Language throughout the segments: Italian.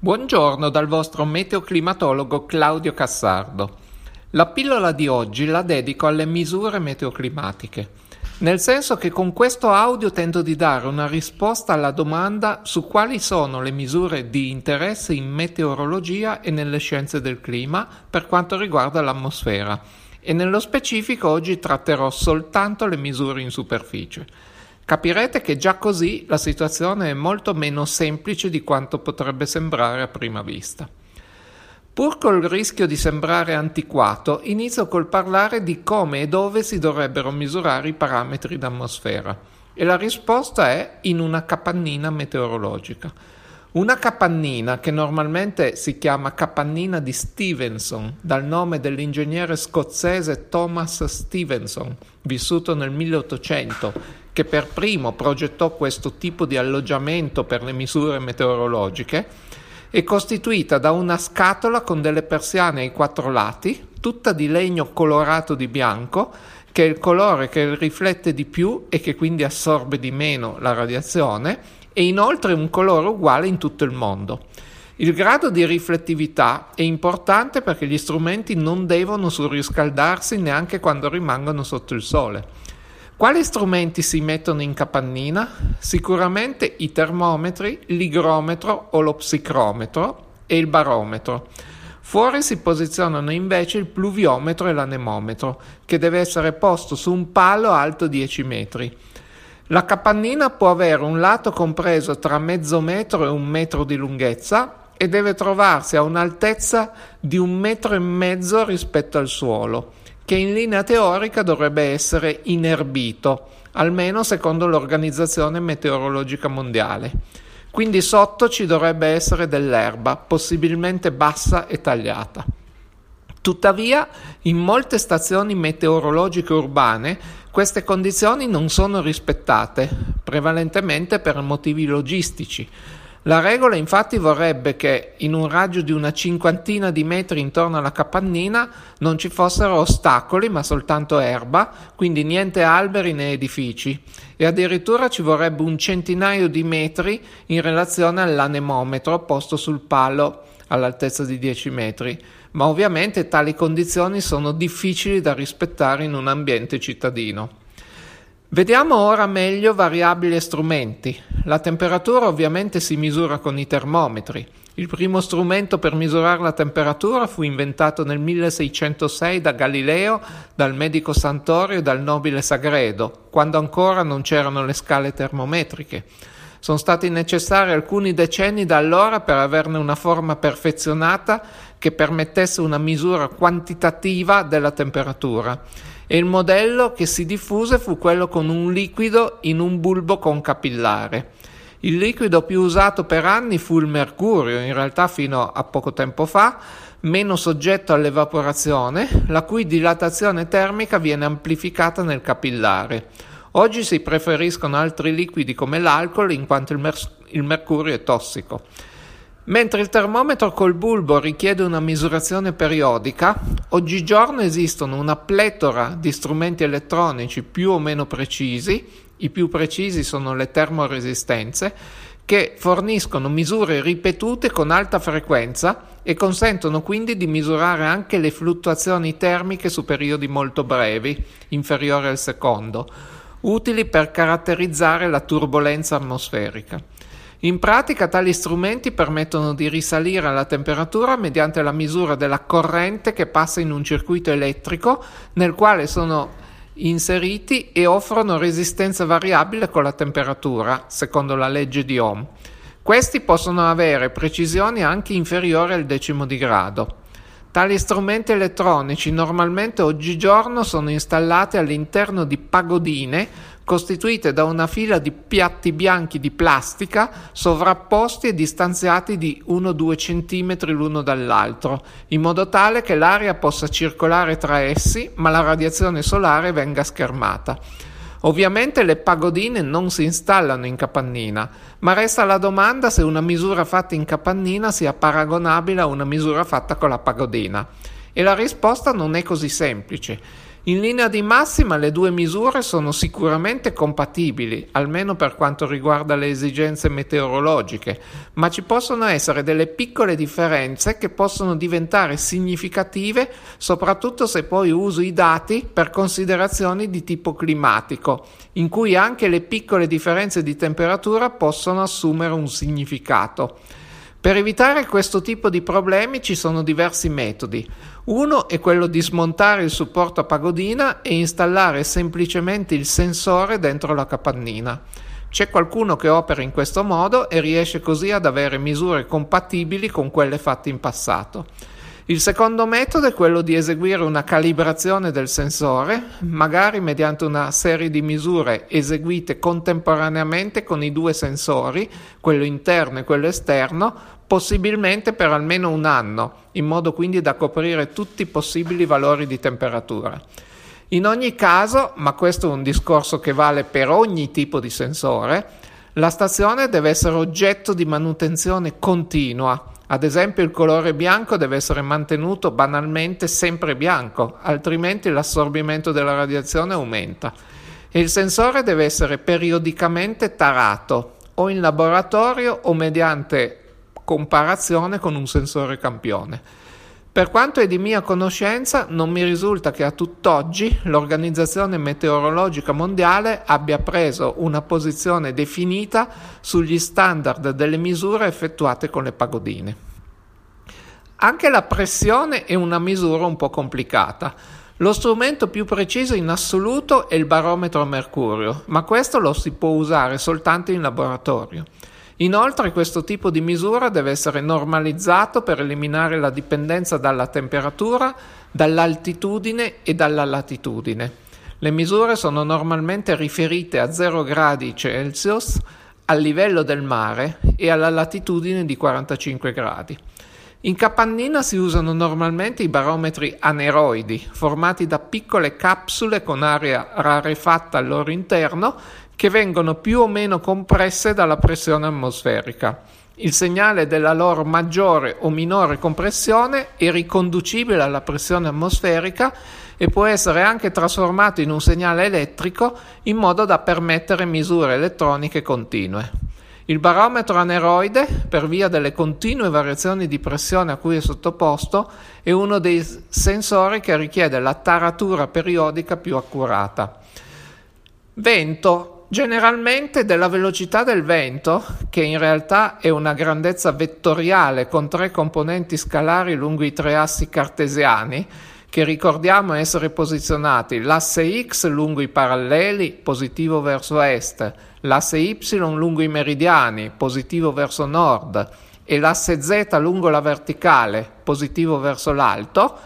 Buongiorno dal vostro meteoclimatologo Claudio Cassardo. La pillola di oggi la dedico alle misure meteoclimatiche, nel senso che con questo audio tento di dare una risposta alla domanda su quali sono le misure di interesse in meteorologia e nelle scienze del clima per quanto riguarda l'atmosfera e nello specifico oggi tratterò soltanto le misure in superficie. Capirete che già così la situazione è molto meno semplice di quanto potrebbe sembrare a prima vista. Pur col rischio di sembrare antiquato, inizio col parlare di come e dove si dovrebbero misurare i parametri d'atmosfera. E la risposta è in una capannina meteorologica. Una capannina che normalmente si chiama capannina di Stevenson, dal nome dell'ingegnere scozzese Thomas Stevenson, vissuto nel 1800 che per primo progettò questo tipo di alloggiamento per le misure meteorologiche, è costituita da una scatola con delle persiane ai quattro lati, tutta di legno colorato di bianco, che è il colore che riflette di più e che quindi assorbe di meno la radiazione, e inoltre un colore uguale in tutto il mondo. Il grado di riflettività è importante perché gli strumenti non devono surriscaldarsi neanche quando rimangono sotto il sole. Quali strumenti si mettono in capannina? Sicuramente i termometri, l'igrometro o lo psicrometro e il barometro. Fuori si posizionano invece il pluviometro e l'anemometro, che deve essere posto su un palo alto 10 metri. La capannina può avere un lato compreso tra mezzo metro e un metro di lunghezza e deve trovarsi a un'altezza di un metro e mezzo rispetto al suolo che in linea teorica dovrebbe essere inerbito, almeno secondo l'Organizzazione Meteorologica Mondiale. Quindi sotto ci dovrebbe essere dell'erba, possibilmente bassa e tagliata. Tuttavia, in molte stazioni meteorologiche urbane queste condizioni non sono rispettate, prevalentemente per motivi logistici, la regola infatti vorrebbe che in un raggio di una cinquantina di metri intorno alla capannina non ci fossero ostacoli ma soltanto erba, quindi niente alberi né edifici e addirittura ci vorrebbe un centinaio di metri in relazione all'anemometro posto sul palo all'altezza di 10 metri, ma ovviamente tali condizioni sono difficili da rispettare in un ambiente cittadino. Vediamo ora meglio variabili e strumenti. La temperatura ovviamente si misura con i termometri. Il primo strumento per misurare la temperatura fu inventato nel 1606 da Galileo, dal medico Santorio e dal nobile Sagredo, quando ancora non c'erano le scale termometriche. Sono stati necessari alcuni decenni da allora per averne una forma perfezionata che permettesse una misura quantitativa della temperatura e il modello che si diffuse fu quello con un liquido in un bulbo con capillare. Il liquido più usato per anni fu il mercurio, in realtà fino a poco tempo fa, meno soggetto all'evaporazione, la cui dilatazione termica viene amplificata nel capillare. Oggi si preferiscono altri liquidi come l'alcol in quanto il, mer- il mercurio è tossico. Mentre il termometro col bulbo richiede una misurazione periodica, oggigiorno esistono una pletora di strumenti elettronici più o meno precisi, i più precisi sono le termoresistenze, che forniscono misure ripetute con alta frequenza e consentono quindi di misurare anche le fluttuazioni termiche su periodi molto brevi, inferiori al secondo, utili per caratterizzare la turbolenza atmosferica. In pratica tali strumenti permettono di risalire alla temperatura mediante la misura della corrente che passa in un circuito elettrico nel quale sono inseriti e offrono resistenza variabile con la temperatura, secondo la legge di Ohm. Questi possono avere precisioni anche inferiori al decimo di grado. Tali strumenti elettronici normalmente oggigiorno sono installati all'interno di pagodine costituite da una fila di piatti bianchi di plastica sovrapposti e distanziati di 1-2 cm l'uno dall'altro, in modo tale che l'aria possa circolare tra essi, ma la radiazione solare venga schermata. Ovviamente le pagodine non si installano in capannina, ma resta la domanda se una misura fatta in capannina sia paragonabile a una misura fatta con la pagodina. E la risposta non è così semplice. In linea di massima le due misure sono sicuramente compatibili, almeno per quanto riguarda le esigenze meteorologiche, ma ci possono essere delle piccole differenze che possono diventare significative soprattutto se poi uso i dati per considerazioni di tipo climatico, in cui anche le piccole differenze di temperatura possono assumere un significato. Per evitare questo tipo di problemi ci sono diversi metodi. Uno è quello di smontare il supporto a pagodina e installare semplicemente il sensore dentro la capannina. C'è qualcuno che opera in questo modo e riesce così ad avere misure compatibili con quelle fatte in passato. Il secondo metodo è quello di eseguire una calibrazione del sensore, magari mediante una serie di misure eseguite contemporaneamente con i due sensori, quello interno e quello esterno, possibilmente per almeno un anno, in modo quindi da coprire tutti i possibili valori di temperatura. In ogni caso, ma questo è un discorso che vale per ogni tipo di sensore, la stazione deve essere oggetto di manutenzione continua ad esempio il colore bianco deve essere mantenuto banalmente sempre bianco, altrimenti l'assorbimento della radiazione aumenta. E il sensore deve essere periodicamente tarato o in laboratorio o mediante comparazione con un sensore campione. Per quanto è di mia conoscenza, non mi risulta che a tutt'oggi l'Organizzazione Meteorologica Mondiale abbia preso una posizione definita sugli standard delle misure effettuate con le pagodine. Anche la pressione è una misura un po' complicata. Lo strumento più preciso in assoluto è il barometro a mercurio, ma questo lo si può usare soltanto in laboratorio. Inoltre questo tipo di misura deve essere normalizzato per eliminare la dipendenza dalla temperatura, dall'altitudine e dalla latitudine. Le misure sono normalmente riferite a 0 gradi Celsius al livello del mare e alla latitudine di 45 gradi. In capannina si usano normalmente i barometri aneroidi, formati da piccole capsule con aria rarefatta al loro interno che vengono più o meno compresse dalla pressione atmosferica. Il segnale della loro maggiore o minore compressione è riconducibile alla pressione atmosferica e può essere anche trasformato in un segnale elettrico in modo da permettere misure elettroniche continue. Il barometro aneroide, per via delle continue variazioni di pressione a cui è sottoposto, è uno dei sensori che richiede la taratura periodica più accurata. Vento Generalmente della velocità del vento, che in realtà è una grandezza vettoriale con tre componenti scalari lungo i tre assi cartesiani, che ricordiamo essere posizionati l'asse x lungo i paralleli, positivo verso est, l'asse y lungo i meridiani, positivo verso nord, e l'asse z lungo la verticale, positivo verso l'alto,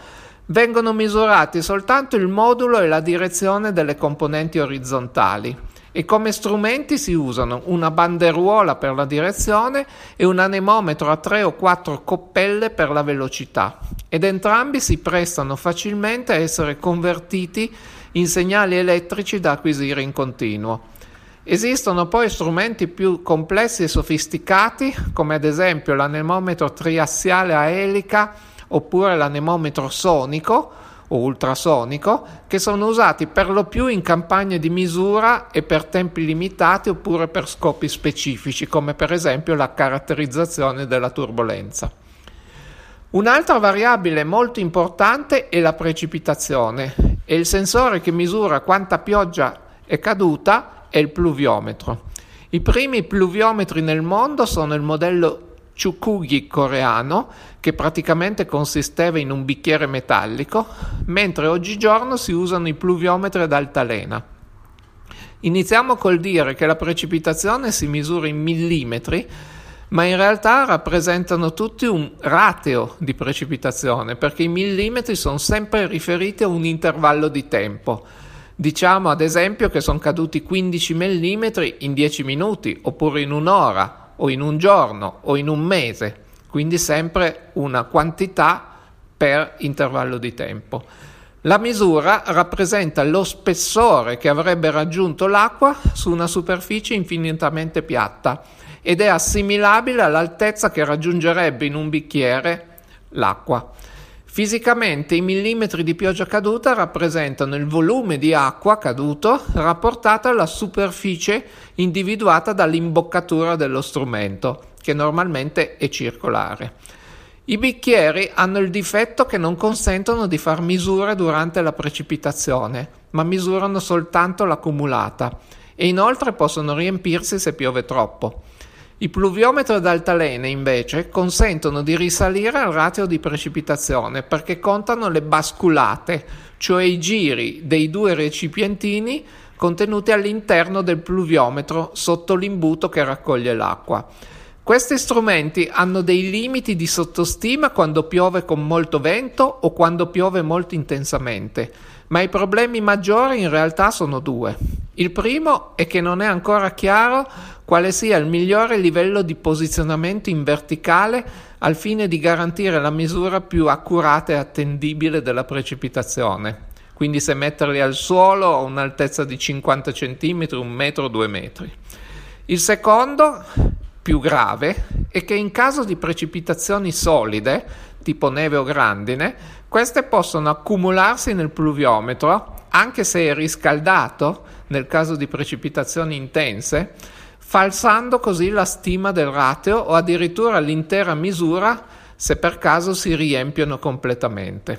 vengono misurati soltanto il modulo e la direzione delle componenti orizzontali e come strumenti si usano una banderuola per la direzione e un anemometro a tre o quattro coppelle per la velocità ed entrambi si prestano facilmente a essere convertiti in segnali elettrici da acquisire in continuo. Esistono poi strumenti più complessi e sofisticati, come ad esempio l'anemometro triassiale a elica oppure l'anemometro sonico, o ultrasonico che sono usati per lo più in campagne di misura e per tempi limitati oppure per scopi specifici come per esempio la caratterizzazione della turbolenza. Un'altra variabile molto importante è la precipitazione e il sensore che misura quanta pioggia è caduta è il pluviometro. I primi pluviometri nel mondo sono il modello Chukugi coreano, che praticamente consisteva in un bicchiere metallico, mentre oggigiorno si usano i pluviometri ad altalena. Iniziamo col dire che la precipitazione si misura in millimetri, ma in realtà rappresentano tutti un rateo di precipitazione, perché i millimetri sono sempre riferiti a un intervallo di tempo. Diciamo ad esempio che sono caduti 15 mm in 10 minuti, oppure in un'ora, o in un giorno o in un mese, quindi sempre una quantità per intervallo di tempo. La misura rappresenta lo spessore che avrebbe raggiunto l'acqua su una superficie infinitamente piatta ed è assimilabile all'altezza che raggiungerebbe in un bicchiere l'acqua. Fisicamente i millimetri di pioggia caduta rappresentano il volume di acqua caduto rapportato alla superficie individuata dall'imboccatura dello strumento, che normalmente è circolare. I bicchieri hanno il difetto che non consentono di far misure durante la precipitazione, ma misurano soltanto l'accumulata e inoltre possono riempirsi se piove troppo. I pluviometri ad altalene, invece, consentono di risalire al ratio di precipitazione perché contano le basculate, cioè i giri dei due recipientini contenuti all'interno del pluviometro sotto l'imbuto che raccoglie l'acqua. Questi strumenti hanno dei limiti di sottostima quando piove con molto vento o quando piove molto intensamente, ma i problemi maggiori in realtà sono due. Il primo è che non è ancora chiaro quale sia il migliore livello di posizionamento in verticale al fine di garantire la misura più accurata e attendibile della precipitazione. Quindi se metterli al suolo a un'altezza di 50 cm, un metro, due metri. Il secondo, più grave, è che in caso di precipitazioni solide, tipo neve o grandine, queste possono accumularsi nel pluviometro, anche se è riscaldato, nel caso di precipitazioni intense, falsando così la stima del ratio o addirittura l'intera misura se per caso si riempiono completamente.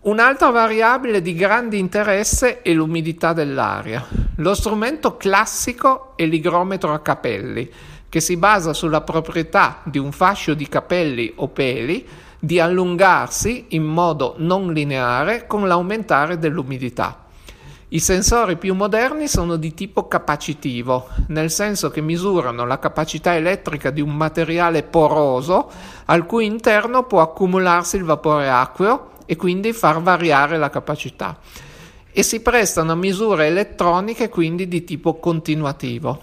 Un'altra variabile di grande interesse è l'umidità dell'aria. Lo strumento classico è l'igrometro a capelli, che si basa sulla proprietà di un fascio di capelli o peli di allungarsi in modo non lineare con l'aumentare dell'umidità. I sensori più moderni sono di tipo capacitivo, nel senso che misurano la capacità elettrica di un materiale poroso al cui interno può accumularsi il vapore acqueo e quindi far variare la capacità e si prestano a misure elettroniche quindi di tipo continuativo.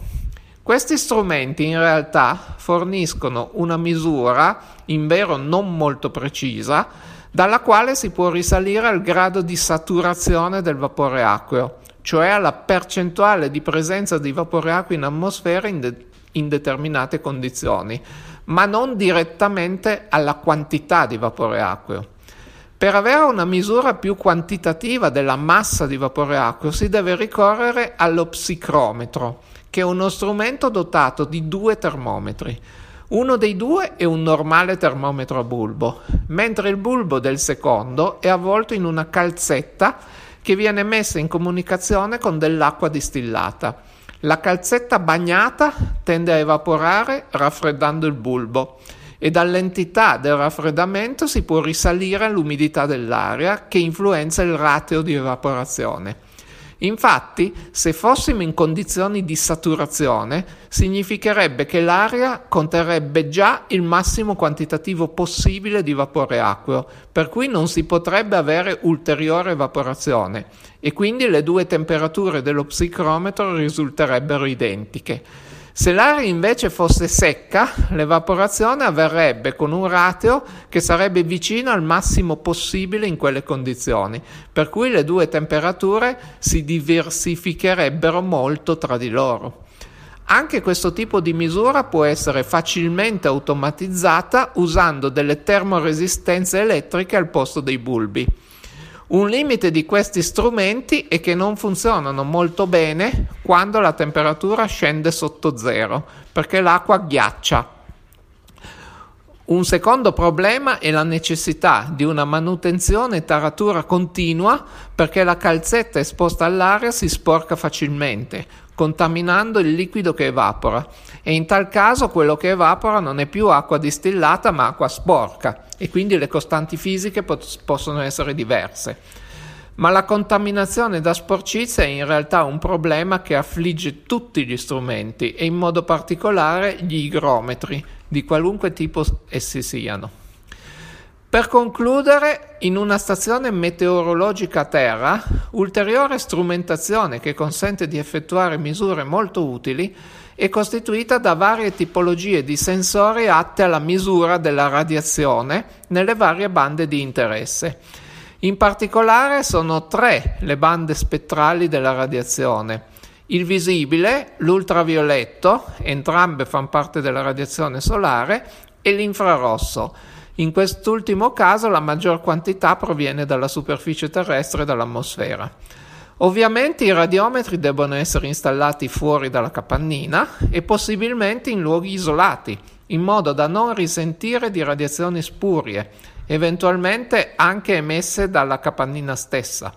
Questi strumenti in realtà forniscono una misura, in vero non molto precisa, dalla quale si può risalire al grado di saturazione del vapore acqueo, cioè alla percentuale di presenza di vapore acqueo in atmosfera in, de- in determinate condizioni, ma non direttamente alla quantità di vapore acqueo. Per avere una misura più quantitativa della massa di vapore acqueo si deve ricorrere allo psicrometro, che è uno strumento dotato di due termometri. Uno dei due è un normale termometro a bulbo, mentre il bulbo del secondo è avvolto in una calzetta che viene messa in comunicazione con dell'acqua distillata. La calzetta bagnata tende a evaporare raffreddando il bulbo e dall'entità del raffreddamento si può risalire all'umidità dell'aria che influenza il ratio di evaporazione. Infatti, se fossimo in condizioni di saturazione, significherebbe che l'aria conterrebbe già il massimo quantitativo possibile di vapore acqueo, per cui non si potrebbe avere ulteriore evaporazione e quindi le due temperature dello psicrometro risulterebbero identiche. Se l'aria invece fosse secca, l'evaporazione avverrebbe con un ratio che sarebbe vicino al massimo possibile in quelle condizioni, per cui le due temperature si diversificherebbero molto tra di loro. Anche questo tipo di misura può essere facilmente automatizzata usando delle termoresistenze elettriche al posto dei bulbi. Un limite di questi strumenti è che non funzionano molto bene quando la temperatura scende sotto zero, perché l'acqua ghiaccia. Un secondo problema è la necessità di una manutenzione e taratura continua perché la calzetta esposta all'aria si sporca facilmente, contaminando il liquido che evapora e in tal caso quello che evapora non è più acqua distillata ma acqua sporca e quindi le costanti fisiche pot- possono essere diverse. Ma la contaminazione da sporcizia è in realtà un problema che affligge tutti gli strumenti e in modo particolare gli igrometri di qualunque tipo essi siano. Per concludere, in una stazione meteorologica a terra, ulteriore strumentazione che consente di effettuare misure molto utili è costituita da varie tipologie di sensori atte alla misura della radiazione nelle varie bande di interesse. In particolare sono tre le bande spettrali della radiazione. Il visibile, l'ultravioletto, entrambe fanno parte della radiazione solare, e l'infrarosso. In quest'ultimo caso la maggior quantità proviene dalla superficie terrestre e dall'atmosfera. Ovviamente i radiometri debbono essere installati fuori dalla capannina e possibilmente in luoghi isolati, in modo da non risentire di radiazioni spurie, eventualmente anche emesse dalla capannina stessa.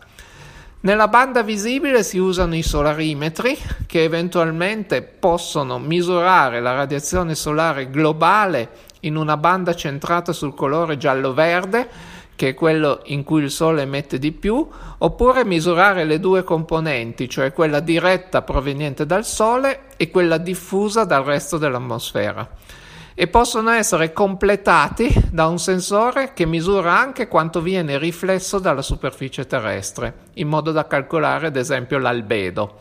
Nella banda visibile si usano i solarimetri che eventualmente possono misurare la radiazione solare globale in una banda centrata sul colore giallo-verde che è quello in cui il Sole emette di più, oppure misurare le due componenti, cioè quella diretta proveniente dal Sole e quella diffusa dal resto dell'atmosfera. E possono essere completati da un sensore che misura anche quanto viene riflesso dalla superficie terrestre, in modo da calcolare ad esempio l'albedo.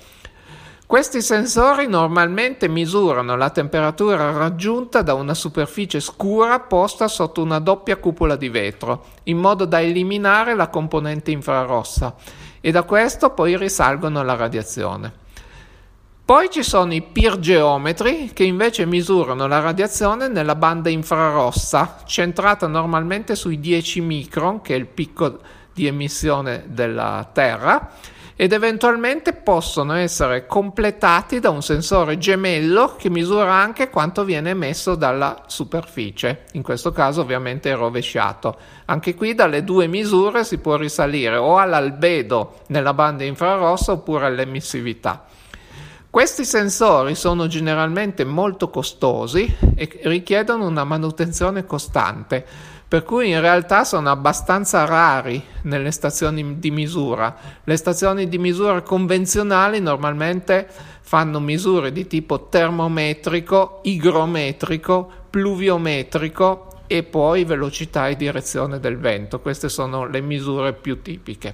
Questi sensori normalmente misurano la temperatura raggiunta da una superficie scura posta sotto una doppia cupola di vetro, in modo da eliminare la componente infrarossa e da questo poi risalgono la radiazione. Poi ci sono i pirgeometri che invece misurano la radiazione nella banda infrarossa, centrata normalmente sui 10 micron, che è il picco di emissione della Terra, ed eventualmente possono essere completati da un sensore gemello che misura anche quanto viene emesso dalla superficie, in questo caso ovviamente rovesciato. Anche qui dalle due misure si può risalire o all'albedo nella banda infrarossa oppure all'emissività. Questi sensori sono generalmente molto costosi e richiedono una manutenzione costante per cui in realtà sono abbastanza rari nelle stazioni di misura. Le stazioni di misura convenzionali normalmente fanno misure di tipo termometrico, igrometrico, pluviometrico e poi velocità e direzione del vento. Queste sono le misure più tipiche.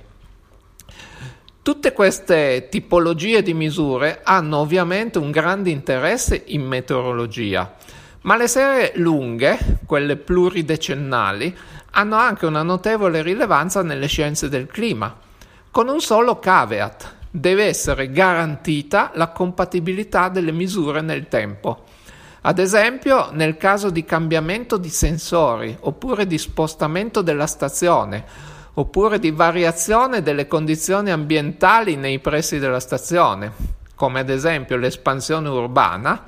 Tutte queste tipologie di misure hanno ovviamente un grande interesse in meteorologia ma le serie lunghe, quelle pluridecennali, hanno anche una notevole rilevanza nelle scienze del clima, con un solo caveat. Deve essere garantita la compatibilità delle misure nel tempo. Ad esempio, nel caso di cambiamento di sensori, oppure di spostamento della stazione, oppure di variazione delle condizioni ambientali nei pressi della stazione, come ad esempio l'espansione urbana,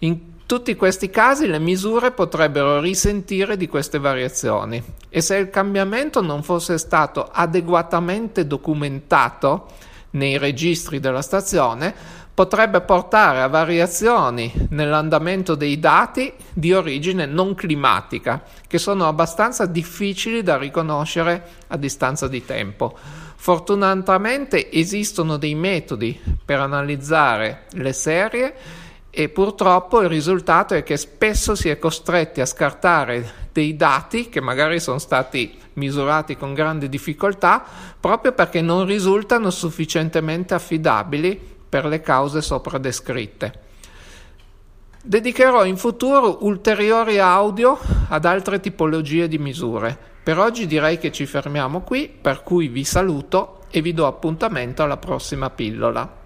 in tutti questi casi le misure potrebbero risentire di queste variazioni e se il cambiamento non fosse stato adeguatamente documentato nei registri della stazione, potrebbe portare a variazioni nell'andamento dei dati di origine non climatica, che sono abbastanza difficili da riconoscere a distanza di tempo. Fortunatamente esistono dei metodi per analizzare le serie e purtroppo il risultato è che spesso si è costretti a scartare dei dati che magari sono stati misurati con grande difficoltà proprio perché non risultano sufficientemente affidabili per le cause sopra descritte. Dedicherò in futuro ulteriori audio ad altre tipologie di misure. Per oggi direi che ci fermiamo qui, per cui vi saluto e vi do appuntamento alla prossima pillola.